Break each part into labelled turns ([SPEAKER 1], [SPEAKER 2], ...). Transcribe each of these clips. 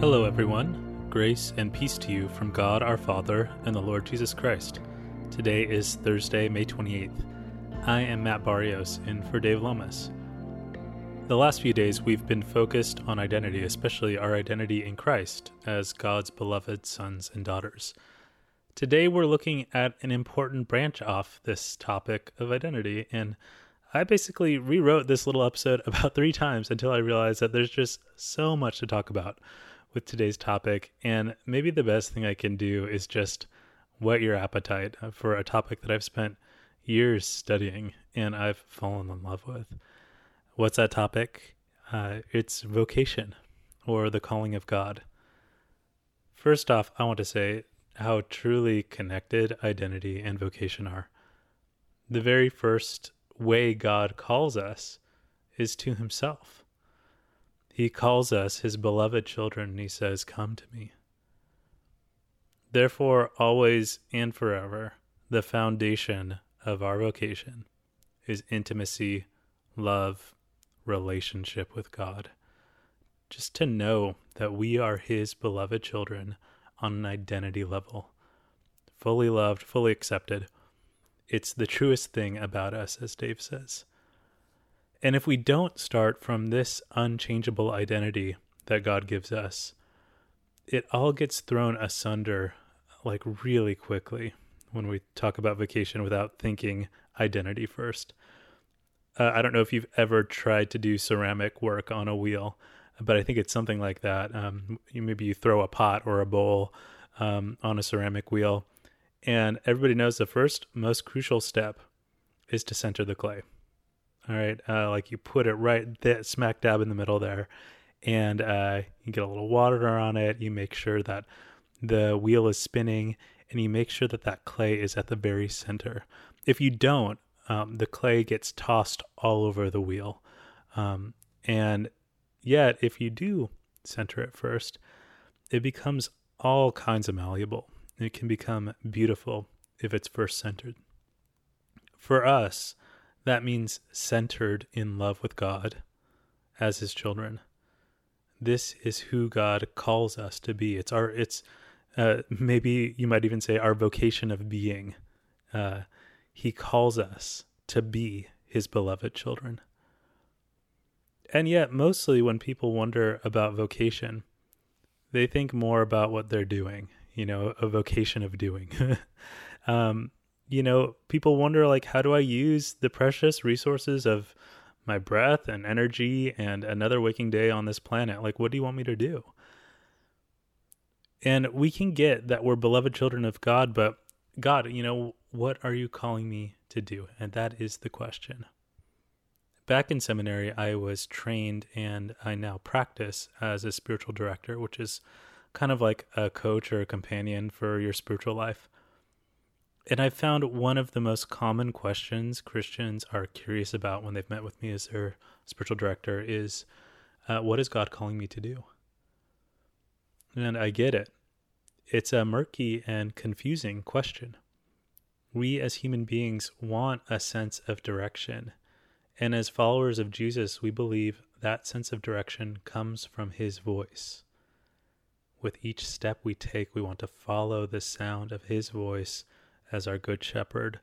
[SPEAKER 1] Hello, everyone. Grace and peace to you from God our Father and the Lord Jesus Christ. Today is Thursday, May 28th. I am Matt Barrios in for Dave Lomas. The last few days, we've been focused on identity, especially our identity in Christ as God's beloved sons and daughters. Today, we're looking at an important branch off this topic of identity, and I basically rewrote this little episode about three times until I realized that there's just so much to talk about with today's topic. And maybe the best thing I can do is just whet your appetite for a topic that I've spent years studying and I've fallen in love with. What's that topic? Uh, it's vocation or the calling of God. First off, I want to say how truly connected identity and vocation are. The very first way God calls us is to Himself. He calls us His beloved children, and He says, Come to me. Therefore, always and forever, the foundation of our vocation is intimacy, love, relationship with God. Just to know that we are His beloved children on an identity level, fully loved, fully accepted. It's the truest thing about us, as Dave says. And if we don't start from this unchangeable identity that God gives us, it all gets thrown asunder like really quickly when we talk about vocation without thinking identity first. Uh, I don't know if you've ever tried to do ceramic work on a wheel, but I think it's something like that. Um, maybe you throw a pot or a bowl um, on a ceramic wheel, and everybody knows the first most crucial step is to center the clay. All right, uh, like you put it right there, smack dab in the middle there, and uh, you get a little water on it. You make sure that the wheel is spinning, and you make sure that that clay is at the very center. If you don't, um, the clay gets tossed all over the wheel. Um, and yet, if you do center it first, it becomes all kinds of malleable. It can become beautiful if it's first centered. For us, that means centered in love with God as his children. This is who God calls us to be. It's our, it's, uh, maybe you might even say our vocation of being. Uh, he calls us to be his beloved children. And yet, mostly when people wonder about vocation, they think more about what they're doing, you know, a vocation of doing. um, you know, people wonder, like, how do I use the precious resources of my breath and energy and another waking day on this planet? Like, what do you want me to do? And we can get that we're beloved children of God, but God, you know, what are you calling me to do? And that is the question. Back in seminary, I was trained and I now practice as a spiritual director, which is kind of like a coach or a companion for your spiritual life. And I found one of the most common questions Christians are curious about when they've met with me as their spiritual director is uh, what is God calling me to do? And I get it. It's a murky and confusing question. We as human beings want a sense of direction. And as followers of Jesus, we believe that sense of direction comes from his voice. With each step we take, we want to follow the sound of his voice as our good shepherd,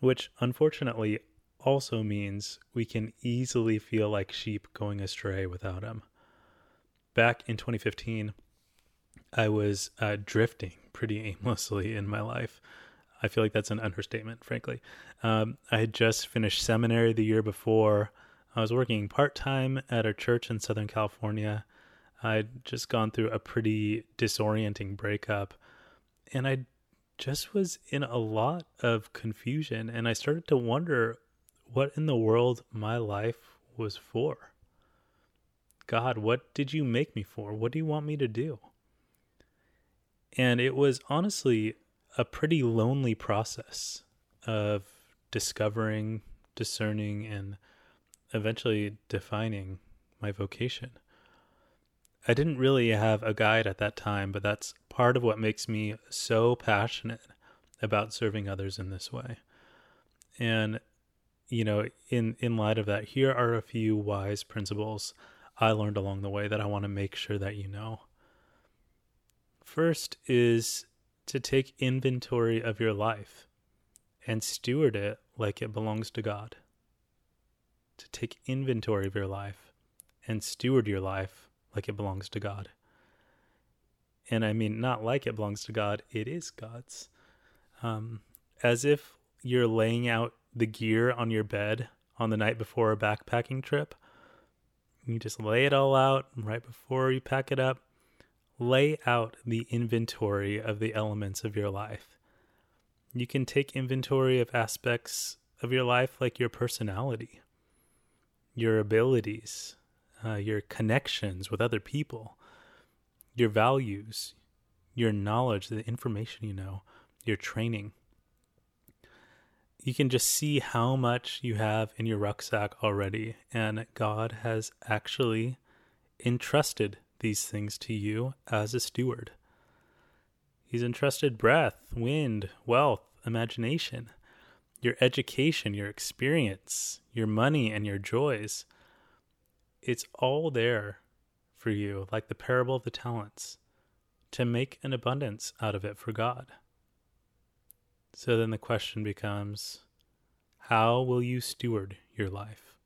[SPEAKER 1] which unfortunately also means we can easily feel like sheep going astray without him. Back in 2015, I was uh, drifting pretty aimlessly in my life. I feel like that's an understatement, frankly. Um, I had just finished seminary the year before. I was working part time at a church in Southern California. I'd just gone through a pretty disorienting breakup, and I just was in a lot of confusion. And I started to wonder what in the world my life was for. God, what did you make me for? What do you want me to do? And it was honestly a pretty lonely process of discovering, discerning, and eventually defining my vocation. I didn't really have a guide at that time, but that's part of what makes me so passionate about serving others in this way. And you know, in in light of that, here are a few wise principles I learned along the way that I want to make sure that you know. First is to take inventory of your life and steward it like it belongs to God. To take inventory of your life and steward your life like it belongs to God. And I mean, not like it belongs to God, it is God's. Um, as if you're laying out the gear on your bed on the night before a backpacking trip. You just lay it all out right before you pack it up. Lay out the inventory of the elements of your life. You can take inventory of aspects of your life like your personality, your abilities, uh, your connections with other people, your values, your knowledge, the information you know, your training. You can just see how much you have in your rucksack already, and God has actually entrusted these things to you as a steward. He's entrusted breath, wind, wealth, imagination, your education, your experience, your money, and your joys. It's all there for you, like the parable of the talents, to make an abundance out of it for God. So then the question becomes how will you steward your life?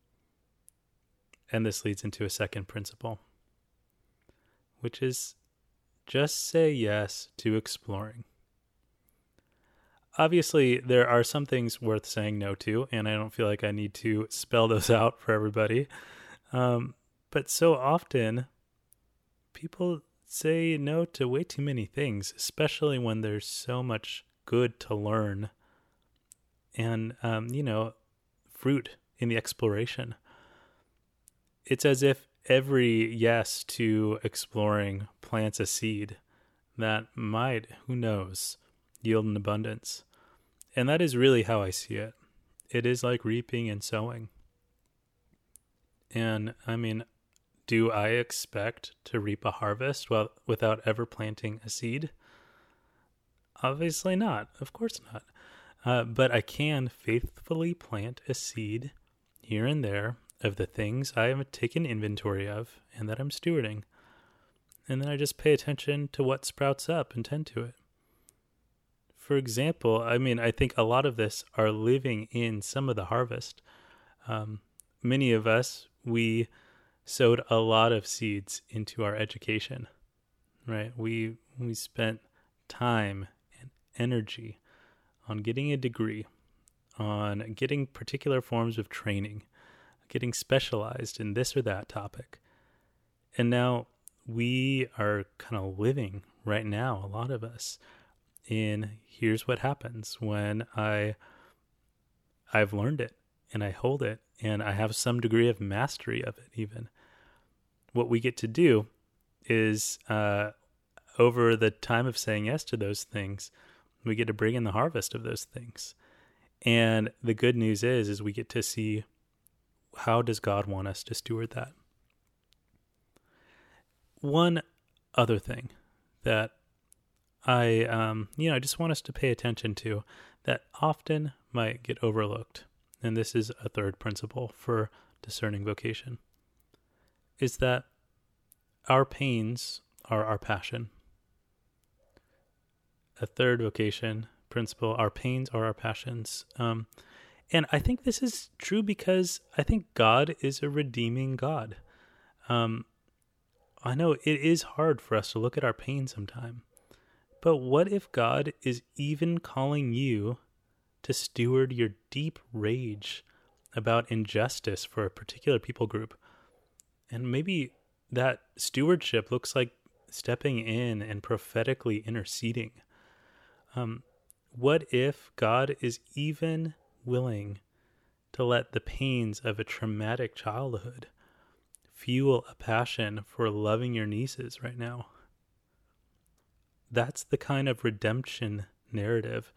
[SPEAKER 1] And this leads into a second principle, which is just say yes to exploring. Obviously, there are some things worth saying no to, and I don't feel like I need to spell those out for everybody. Um, but so often, people say no to way too many things, especially when there's so much good to learn and, um, you know, fruit in the exploration. It's as if every yes to exploring plants a seed that might, who knows, yield an abundance. And that is really how I see it. It is like reaping and sowing. And I mean, do I expect to reap a harvest well, without ever planting a seed? Obviously not. Of course not. Uh, but I can faithfully plant a seed here and there of the things I have taken inventory of and that I'm stewarding. And then I just pay attention to what sprouts up and tend to it. For example, I mean, I think a lot of this are living in some of the harvest. Um, many of us, we sowed a lot of seeds into our education, right? We we spent time and energy on getting a degree, on getting particular forms of training, getting specialized in this or that topic. And now we are kind of living right now, a lot of us, in here's what happens when I I've learned it and I hold it and I have some degree of mastery of it even what we get to do is uh, over the time of saying yes to those things, we get to bring in the harvest of those things. And the good news is, is we get to see how does God want us to steward that. One other thing that I, um, you know, I just want us to pay attention to that often might get overlooked, and this is a third principle for discerning vocation is that our pains are our passion. A third vocation principle our pains are our passions. Um, and I think this is true because I think God is a redeeming God. Um, I know it is hard for us to look at our pain sometime, but what if God is even calling you to steward your deep rage about injustice for a particular people group? And maybe that stewardship looks like stepping in and prophetically interceding. Um, what if God is even willing to let the pains of a traumatic childhood fuel a passion for loving your nieces right now? That's the kind of redemption narrative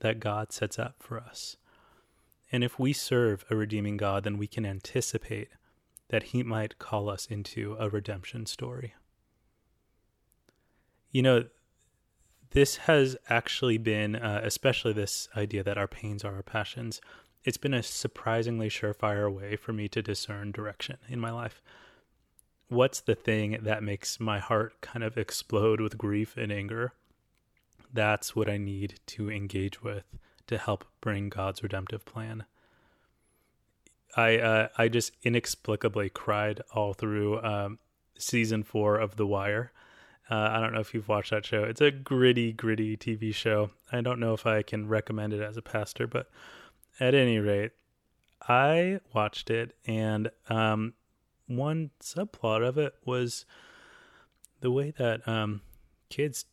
[SPEAKER 1] that God sets up for us. And if we serve a redeeming God, then we can anticipate that he might call us into a redemption story. You know, this has actually been, uh, especially this idea that our pains are our passions, it's been a surprisingly surefire way for me to discern direction in my life. what's the thing that makes my heart kind of explode with grief and anger? That's what I need to engage with to help bring God's redemptive plan. I uh, I just inexplicably cried all through um, season four of The Wire. Uh, I don't know if you've watched that show. It's a gritty, gritty TV show. I don't know if I can recommend it as a pastor, but at any rate, I watched it, and um, one subplot of it was the way that um, kids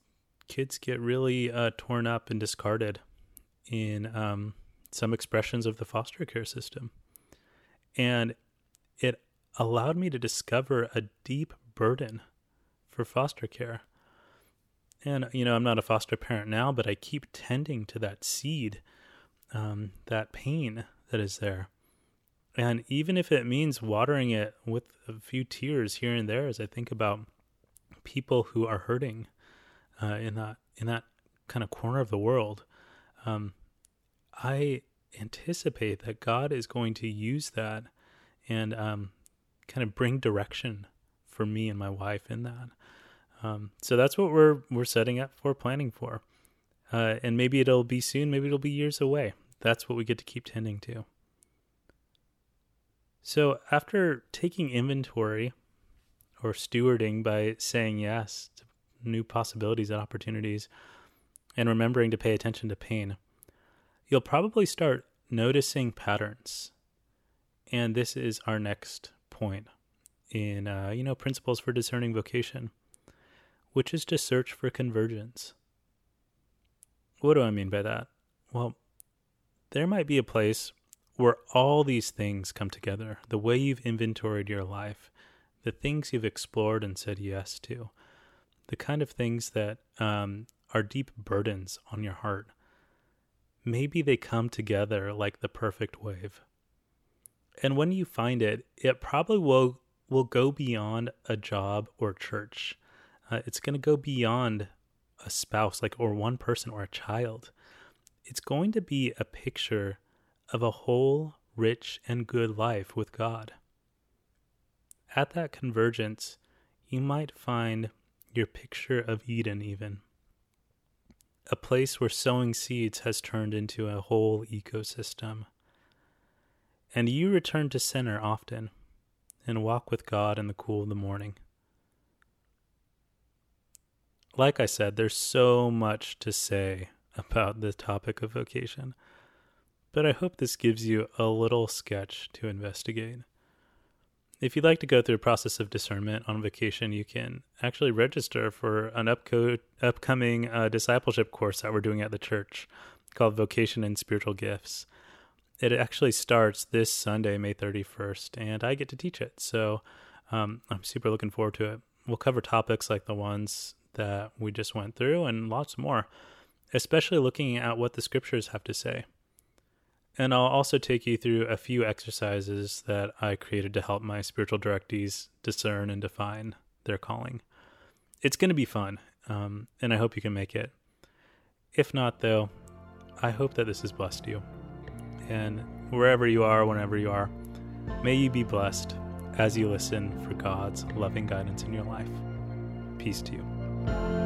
[SPEAKER 1] kids get really uh, torn up and discarded in um, some expressions of the foster care system, and it allowed me to discover a deep burden for foster care. And you know, I'm not a foster parent now, but I keep tending to that seed, um, that pain that is there. And even if it means watering it with a few tears here and there, as I think about people who are hurting uh, in that in that kind of corner of the world, um, I anticipate that God is going to use that and um, kind of bring direction for me and my wife in that. Um, so that's what we're we're setting up for, planning for, uh, and maybe it'll be soon, maybe it'll be years away. That's what we get to keep tending to. So after taking inventory or stewarding by saying yes to new possibilities and opportunities, and remembering to pay attention to pain, you'll probably start noticing patterns. And this is our next point in uh, you know principles for discerning vocation, which is to search for convergence. What do I mean by that? Well, there might be a place where all these things come together the way you've inventoried your life, the things you've explored and said yes to, the kind of things that um, are deep burdens on your heart. Maybe they come together like the perfect wave. And when you find it, it probably will will go beyond a job or church. Uh, it's going to go beyond a spouse, like or one person or a child. It's going to be a picture of a whole, rich, and good life with God. At that convergence, you might find your picture of Eden, even a place where sowing seeds has turned into a whole ecosystem. And you return to center often and walk with God in the cool of the morning. Like I said, there's so much to say about the topic of vocation, but I hope this gives you a little sketch to investigate. If you'd like to go through a process of discernment on vocation, you can actually register for an upco- upcoming uh, discipleship course that we're doing at the church called Vocation and Spiritual Gifts it actually starts this Sunday, May 31st, and I get to teach it. So um, I'm super looking forward to it. We'll cover topics like the ones that we just went through and lots more, especially looking at what the scriptures have to say. And I'll also take you through a few exercises that I created to help my spiritual directees discern and define their calling. It's going to be fun, um, and I hope you can make it. If not, though, I hope that this has blessed you and wherever you are, whenever you are, may you be blessed as you listen for God's loving guidance in your life. Peace to you.